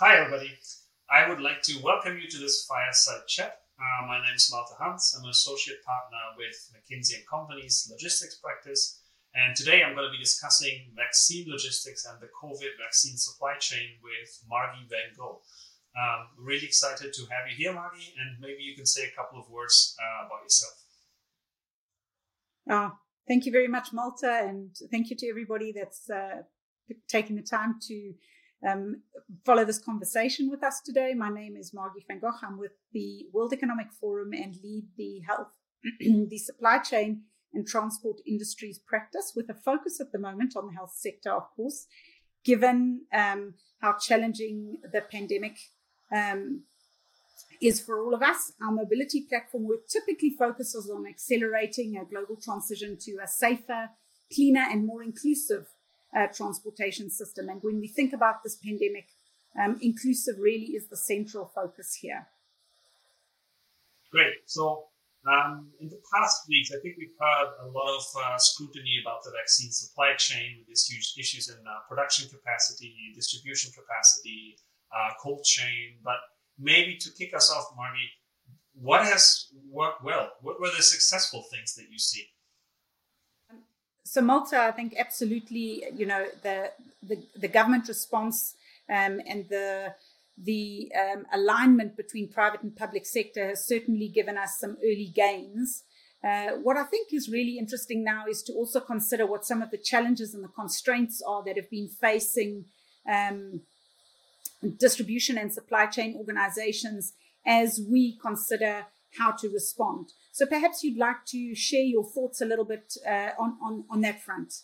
Hi, everybody. I would like to welcome you to this fireside chat. Uh, my name is Malte Hans. I'm an associate partner with McKinsey & Company's logistics practice. And today I'm going to be discussing vaccine logistics and the COVID vaccine supply chain with Margi Van Gogh. Um, really excited to have you here, Margi, and maybe you can say a couple of words uh, about yourself. Oh, thank you very much, Malte, and thank you to everybody that's uh, taking the time to um, follow this conversation with us today. My name is Margi van Gogh. I'm with the World Economic Forum and lead the health, the supply chain and transport industries practice with a focus at the moment on the health sector, of course, given um, how challenging the pandemic um, is for all of us. Our mobility platform work typically focuses on accelerating a global transition to a safer, cleaner, and more inclusive uh, transportation system. And when we think about this pandemic, um, inclusive really is the central focus here. Great. So, um, in the past weeks, I think we've heard a lot of uh, scrutiny about the vaccine supply chain with these huge issues in uh, production capacity, distribution capacity, uh, cold chain. But maybe to kick us off, Margi, what has worked well? What were the successful things that you see? So Malte, I think absolutely, you know, the the, the government response um, and the the um, alignment between private and public sector has certainly given us some early gains. Uh, what I think is really interesting now is to also consider what some of the challenges and the constraints are that have been facing um, distribution and supply chain organizations as we consider how to respond. So perhaps you'd like to share your thoughts a little bit uh, on, on, on that front.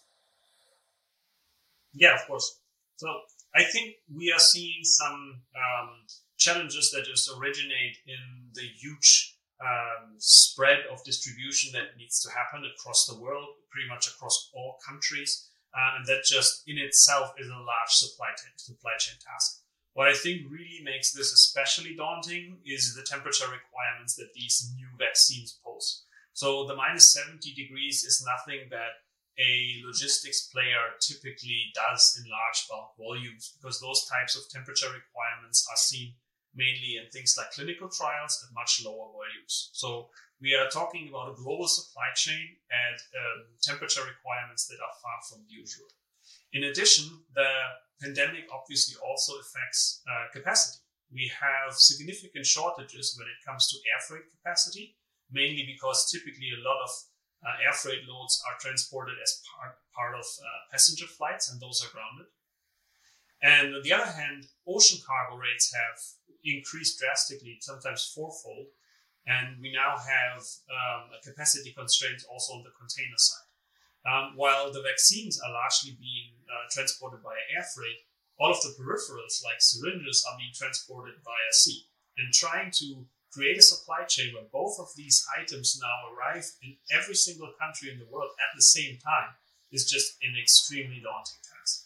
Yeah, of course. So I think we are seeing some um, challenges that just originate in the huge um, spread of distribution that needs to happen across the world, pretty much across all countries. Uh, and that just in itself is a large supply supply chain task. What I think really makes this especially daunting is the temperature requirements that these new vaccines pose. So the minus 70 degrees is nothing that a logistics player typically does in large bulk volumes because those types of temperature requirements are seen mainly in things like clinical trials at much lower volumes. So we are talking about a global supply chain at um, temperature requirements that are far from usual. In addition, the pandemic obviously also affects uh, capacity. We have significant shortages when it comes to air freight capacity, mainly because typically a lot of uh, air freight loads are transported as part, part of uh, passenger flights, and those are grounded. And on the other hand, ocean cargo rates have increased drastically, sometimes fourfold, and we now have um, a capacity constraint also on the container side. Um, while the vaccines are largely being uh, transported by air freight, all of the peripherals, like syringes, are being transported via sea. And trying to create a supply chain where both of these items now arrive in every single country in the world at the same time is just an extremely daunting task.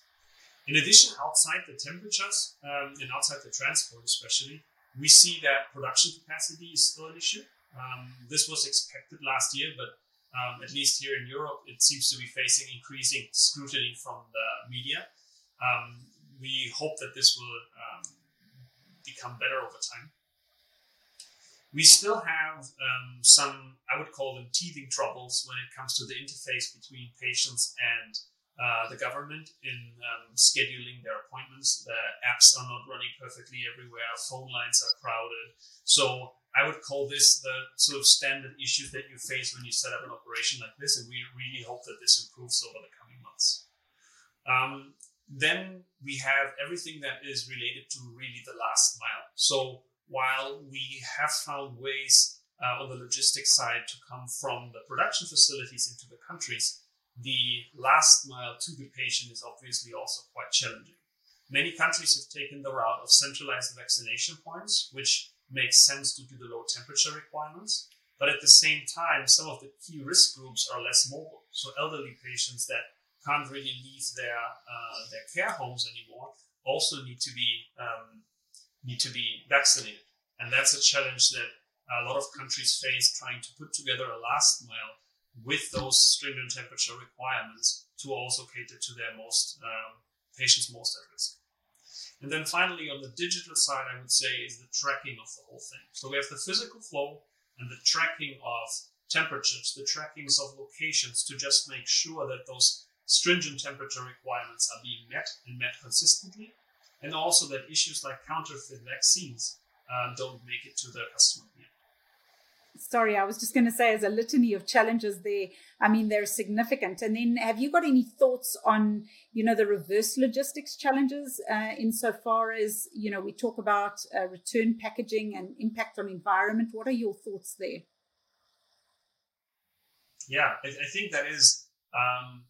In addition, outside the temperatures um, and outside the transport, especially, we see that production capacity is still an issue. Um, this was expected last year, but um, at least here in Europe, it seems to be facing increasing scrutiny from the media. Um, we hope that this will um, become better over time. We still have um, some, I would call them teething troubles when it comes to the interface between patients and uh, the government in um, scheduling their appointments. The apps are not running perfectly everywhere, phone lines are crowded. So I would call this the sort of standard issues that you face when you set up an operation like this, and we really hope that this improves over the coming months. Um, then we have everything that is related to really the last mile. So while we have found ways uh, on the logistics side to come from the production facilities into the countries, the last mile to the patient is obviously also quite challenging. Many countries have taken the route of centralized vaccination points, which makes sense due to the low temperature requirements. But at the same time, some of the key risk groups are less mobile. So elderly patients that can't really leave their uh, their care homes anymore also need to be um, need to be vaccinated, and that's a challenge that a lot of countries face trying to put together a last mile with those stringent temperature requirements to also cater to their most um, patients most at risk. And then finally, on the digital side, I would say is the tracking of the whole thing. So we have the physical flow and the tracking of temperatures, the trackings of locations to just make sure that those stringent temperature requirements are being met and met consistently, and also that issues like counterfeit vaccines uh, don't make it to the customer yet. Sorry, I was just going to say, as a litany of challenges there, I mean, they're significant. And then, have you got any thoughts on, you know, the reverse logistics challenges uh, insofar as, you know, we talk about uh, return packaging and impact on environment? What are your thoughts there? Yeah, I, I think that is um,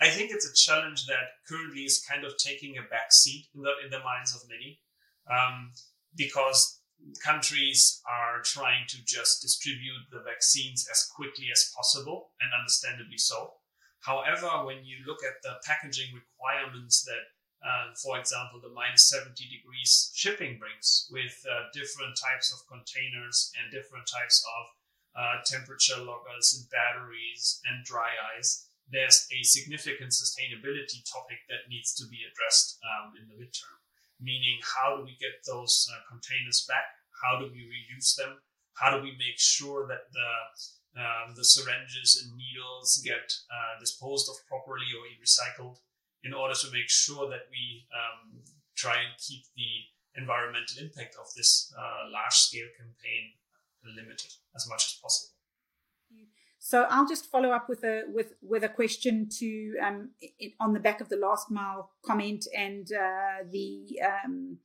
I think it's a challenge that currently is kind of taking a back seat in the in the minds of many, um, because countries are trying to just distribute the vaccines as quickly as possible, and understandably so. However, when you look at the packaging requirements that, uh, for example, the minus 70 degrees shipping brings with uh, different types of containers and different types of uh, temperature loggers and batteries and dry ice, there's a significant sustainability topic that needs to be addressed um, in the midterm. Meaning, how do we get those uh, containers back? How do we reuse them? How do we make sure that the um, the syringes and needles get uh, disposed of properly or recycled in order to make sure that we um, try and keep the environmental impact of this uh, large scale campaign limited as much as possible. So I'll just follow up with a with with a question to um, it, on the back of the last mile comment and uh, the um,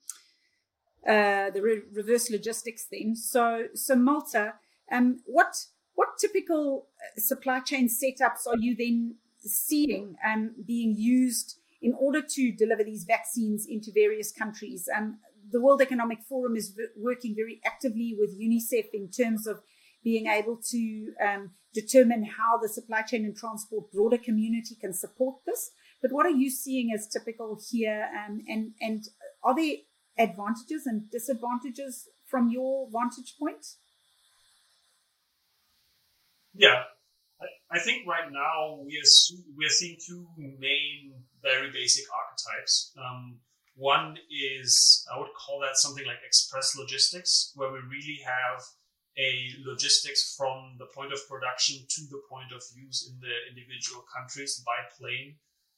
uh, the re- reverse logistics thing. So so Malte, um, what what typical uh, supply chain setups are you then seeing um, being used in order to deliver these vaccines into various countries? Um, the World Economic Forum is v- working very actively with UNICEF in terms of being able to um, determine how the supply chain and transport broader community can support this. But what are you seeing as typical here? Um, and, and are there advantages and disadvantages from your vantage point? Yeah, I, think right now we are we are seeing two main, very basic archetypes. Um, one is I would call that something like express logistics, where we really have a logistics from the point of production to the point of use in the individual countries by plane.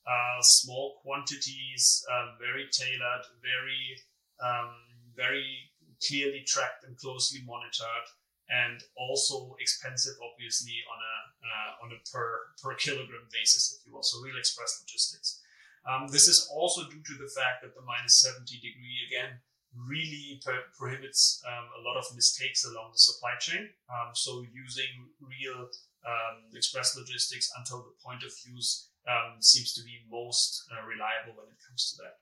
Uh, small quantities, uh, very tailored, very, um, very clearly tracked and closely monitored, and also expensive, obviously, on a uh, on a per per kilogram basis, if you will. So real express logistics. Um, this is also due to the fact that the minus 70 degree again really pro- prohibits um, a lot of mistakes along the supply chain. Um, so using real um, express logistics until the point of use um, seems to be most uh, reliable when it comes to that.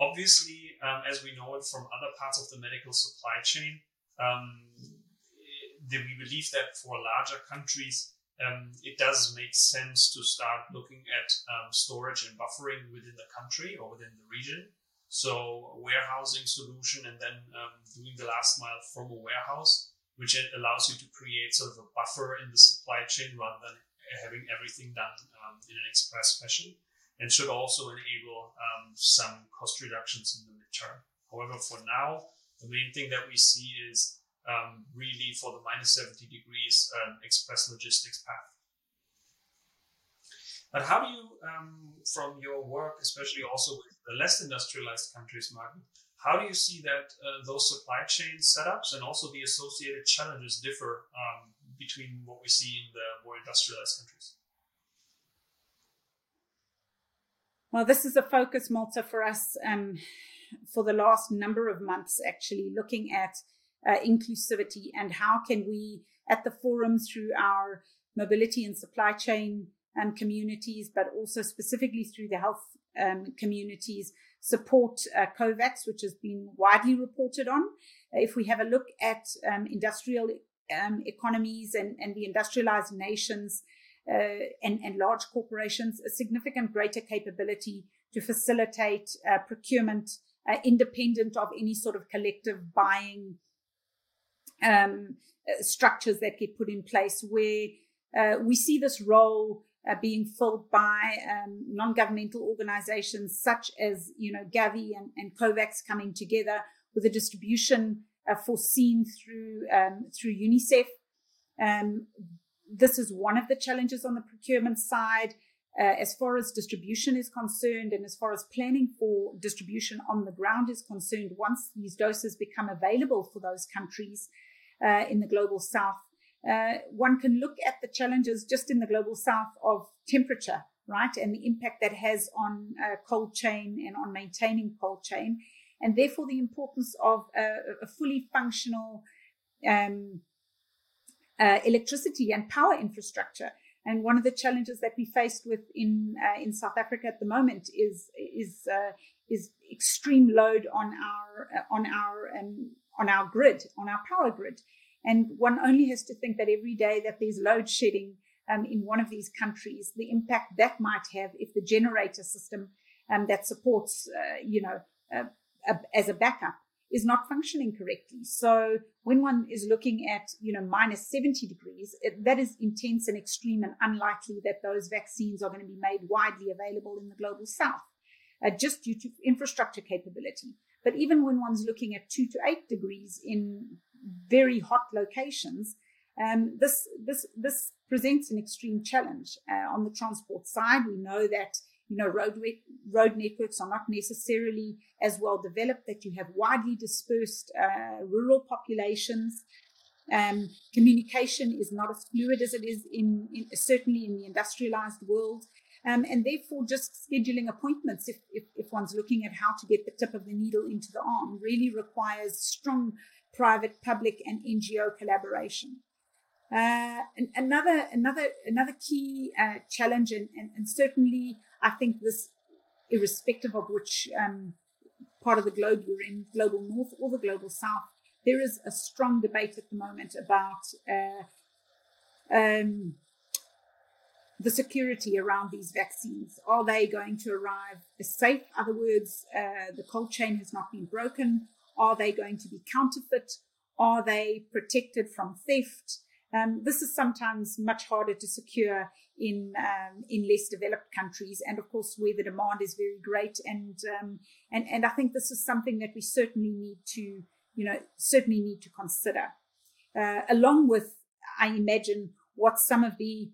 Obviously, um, as we know it from other parts of the medical supply chain, um, the, we believe that for larger countries, it does make sense to start looking at storage and buffering within the country or within the region. So a warehousing solution and then um, doing the last mile from a warehouse, which allows you to create sort of a buffer in the supply chain rather than having everything done um, in an express fashion and should also enable um, some cost reductions in the midterm. However, for now, the main thing that we see is um, really for the minus 70 degrees um, express logistics path. But how do you, um, from your work, especially also with the less industrialized countries, Martin, how do you see that uh, those supply chain setups and also the associated challenges differ um, between what we see in the more industrialized countries? Well, this is a focus, Malte, for us um, for the last number of months, actually, looking at uh, inclusivity and how can we, at the forum, through our mobility and supply chain um, communities, but also specifically through the health um, communities, support uh, COVAX, which has been widely reported on. If we have a look at um, industrial um, economies and, and, the industrialized nations uh, and, and, large corporations, a significant greater capability to facilitate uh, procurement uh, independent of any sort of collective buying um, uh, structures that get put in place, where uh, we see this role uh, being filled by um, non-governmental organizations such as, you know, Gavi and, and COVAX coming together with a distribution uh, foreseen through um, through UNICEF. Um, this is one of the challenges on the procurement side. Uh, as far as distribution is concerned, and as far as planning for distribution on the ground is concerned, once these doses become available for those countries uh, in the global south, uh, one can look at the challenges just in the global south of temperature, right, and the impact that has on uh, cold chain and on maintaining cold chain, and therefore the importance of a, a fully functional um, uh, electricity and power infrastructure. And one of the challenges that we faced with in uh, in South Africa at the moment is is uh, is extreme load on our on our um, on our grid, on our power grid. And one only has to think that every day that there's load shedding um, in one of these countries, the impact that might have if the generator system um, that supports, uh, you know, uh, as a backup is not functioning correctly. So when one is looking at, you know, minus 70 degrees, it, that is intense and extreme and unlikely that those vaccines are going to be made widely available in the global south, uh, just due to infrastructure capability. But even when one's looking at two to eight degrees in very hot locations, um, this this this presents an extreme challenge uh, on the transport side. We know that you know road road networks are not necessarily as well developed. That you have widely dispersed uh, rural populations. Um, communication is not as fluid as it is in, in certainly in the industrialized world. Um, and therefore, just scheduling appointments, if, if, if, one's looking at how to get the tip of the needle into the arm, really requires strong private, public, and NGO collaboration. Uh, another, another, another key uh, challenge, and, and, and, certainly I think this, irrespective of which um, part of the globe you're in, global north or the global south, there is a strong debate at the moment about uh, um, the security around these vaccines. Are they going to arrive safe? In other words, uh, the cold chain has not been broken. Are they going to be counterfeit? Are they protected from theft? Um, this is sometimes much harder to secure in um, in less developed countries, and of course where the demand is very great. And um, and and I think this is something that we certainly need to you know certainly need to consider, uh, along with I imagine what some of the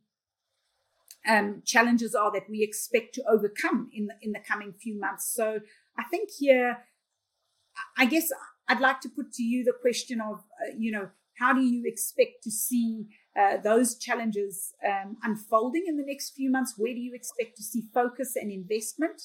um, challenges are that we expect to overcome in the, in the coming few months. So I think here, I guess I'd like to put to you the question of, uh, you know, how do you expect to see uh, those challenges um, unfolding in the next few months? Where do you expect to see focus and investment?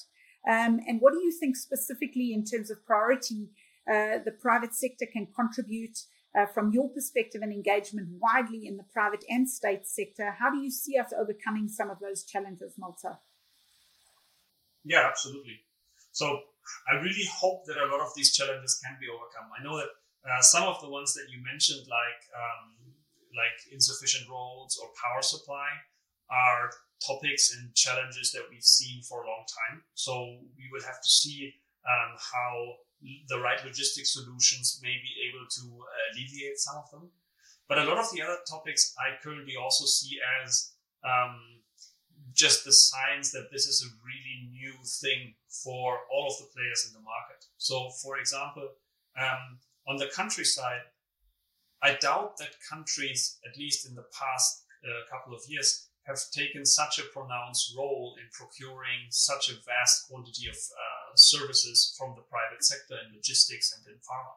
Um, and what do you think specifically in terms of priority uh, the private sector can contribute uh, from your perspective and engagement widely in the private and state sector, how do you see us overcoming some of those challenges, Malte? Yeah, absolutely. So I really hope that a lot of these challenges can be overcome. I know that uh, some of the ones that you mentioned, like um, like insufficient roads or power supply, are topics and challenges that we've seen for a long time. So we would have to see um, how the right logistic solutions may be able to uh, alleviate some of them. But a lot of the other topics I currently also see as um, just the signs that this is a really new thing for all of the players in the market. So, for example, um, on the countryside, I doubt that countries, at least in the past uh, couple of years, have taken such a pronounced role in procuring such a vast quantity of uh, services from the private sector in logistics and in pharma.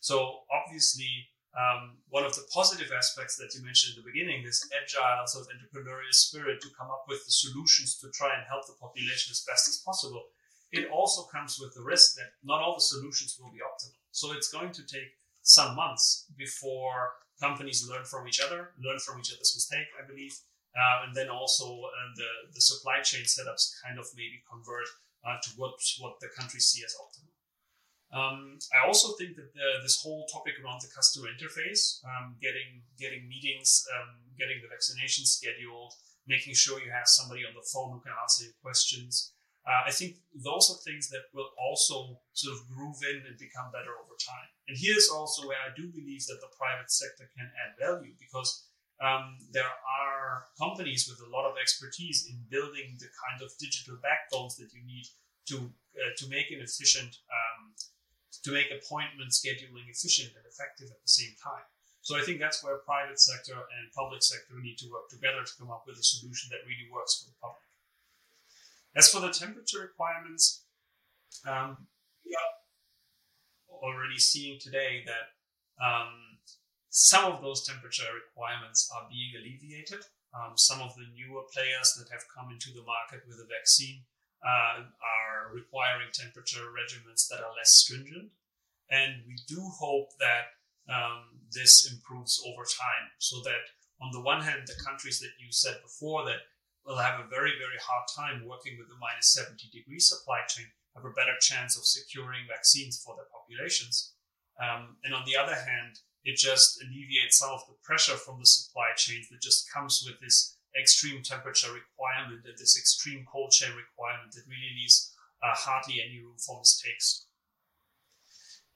So obviously, um, one of the positive aspects that you mentioned at the beginning, this agile sort of entrepreneurial spirit to come up with the solutions to try and help the population as best as possible, it also comes with the risk that not all the solutions will be optimal. So it's going to take some months before companies learn from each other, learn from each other's mistake, I believe, uh, and then also uh, the, the supply chain setups kind of maybe convert uh, to what, what the countries see as optimal. Um, I also think that the, this whole topic around the customer interface, um, getting getting meetings, um, getting the vaccination scheduled, making sure you have somebody on the phone who can answer your questions. Uh, I think those are things that will also sort of groove in and become better over time. And here's also where I do believe that the private sector can add value because um, there are companies with a lot of expertise in building the kind of digital backbones that you need to uh, to make an efficient um, to make appointment scheduling efficient and effective at the same time. So I think that's where private sector and public sector need to work together to come up with a solution that really works for the public. As for the temperature requirements, um, we are already seeing today that um, some of those temperature requirements are being alleviated. Um, some of the newer players that have come into the market with a vaccine uh, are requiring temperature regimens that are less stringent. And we do hope that um, this improves over time so that on the one hand, the countries that you said before that will have a very, very hard time working with a minus 70 degree supply chain have a better chance of securing vaccines for their populations. Um, and on the other hand, it just alleviates some of the pressure from the supply chains that just comes with this extreme temperature requirement and this extreme cold chain requirement that really leaves uh, hardly any room for mistakes.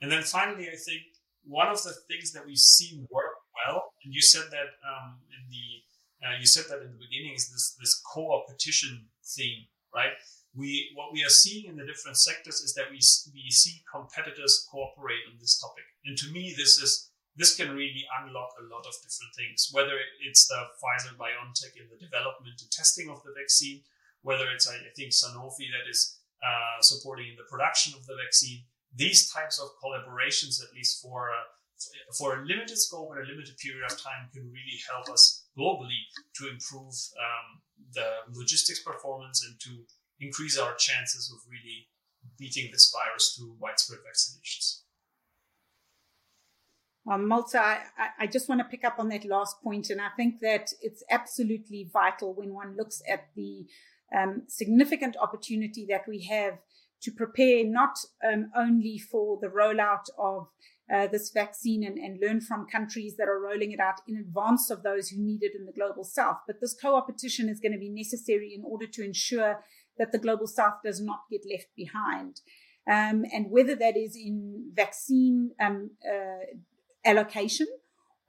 And then finally, I think one of the things that we've seen work well, and you said that um, in the uh, you said that in the beginning is this this co-opetition theme, right? we what we are seeing in the different sectors is that we we see competitors cooperate on this topic, and to me, this is this can really unlock a lot of different things. Whether it's the Pfizer BioNTech in the development and testing of the vaccine, whether it's I think Sanofi that is uh, supporting the production of the vaccine. These types of collaborations, at least for a, for a limited scope and a limited period of time, can really help us globally to improve um, the logistics performance and to increase our chances of really beating this virus through widespread vaccinations. Um, Malte, I, I just want to pick up on that last point, and I think that it's absolutely vital when one looks at the um, significant opportunity that we have to prepare not um, only for the rollout of uh, this vaccine and, and, learn from countries that are rolling it out in advance of those who need it in the global south, but this co-opetition is going to be necessary in order to ensure that the global south does not get left behind. Um, and whether that is in vaccine um, uh, allocation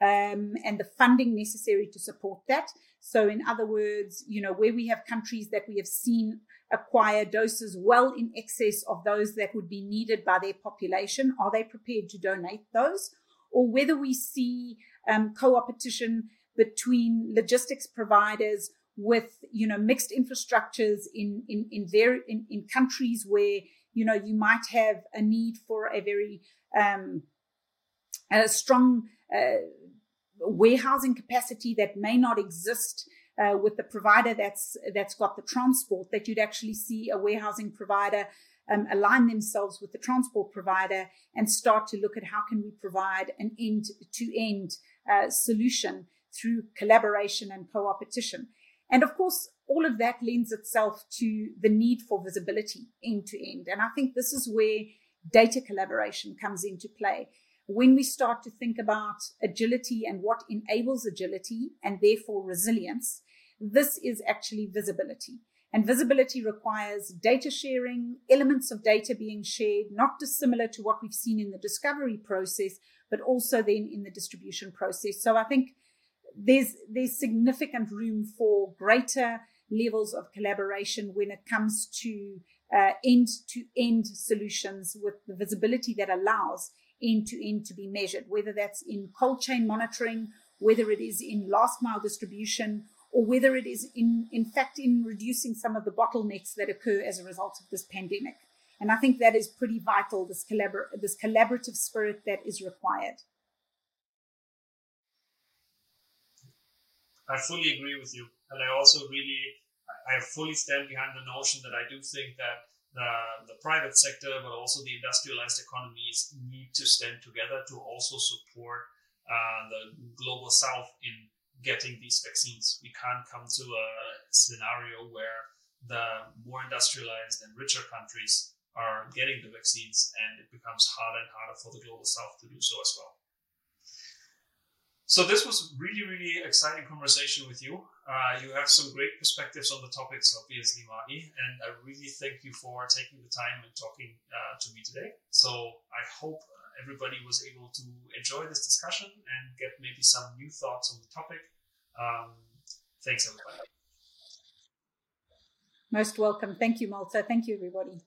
um, and the funding necessary to support that. So, in other words, you know, where we have countries that we have seen acquire doses well in excess of those that would be needed by their population, are they prepared to donate those? Or whether we see um, co-opetition between logistics providers with you know mixed infrastructures in in in, in, in countries where you know you might have a need for a very um, a strong uh, warehousing capacity that may not exist uh, with the provider that's that's got the transport that you'd actually see a warehousing provider um, align themselves with the transport provider and start to look at how can we provide an end to end solution through collaboration and co-opetition and of course, all of that lends itself to the need for visibility end to end. And I think this is where data collaboration comes into play. When we start to think about agility and what enables agility and therefore resilience, this is actually visibility. And visibility requires data sharing, elements of data being shared, not dissimilar to what we've seen in the discovery process, but also then in the distribution process. So I think there's there's significant room for greater levels of collaboration when it comes to uh, end to end solutions with the visibility that allows end to end to be measured, whether that's in cold chain monitoring, whether it is in last mile distribution, or whether it is in, in fact in reducing some of the bottlenecks that occur as a result of this pandemic. And I think that is pretty vital, this, collabor- this collaborative spirit that is required. I fully agree with you, and I also really I fully stand behind the notion that I do think that the, the private sector, but also the industrialized economies need to stand together to also support uh, the global south in getting these vaccines. We can't come to a scenario where the more industrialized and richer countries are getting the vaccines and it becomes harder and harder for the global south to do so as well. So this was really, really exciting conversation with you. Uh, you have some great perspectives on the topics, obviously, Margi, and I really thank you for taking the time and talking uh, to me today. So I hope everybody was able to enjoy this discussion and get maybe some new thoughts on the topic. Um, thanks, everybody. Most welcome. Thank you, Malte. Thank you, everybody.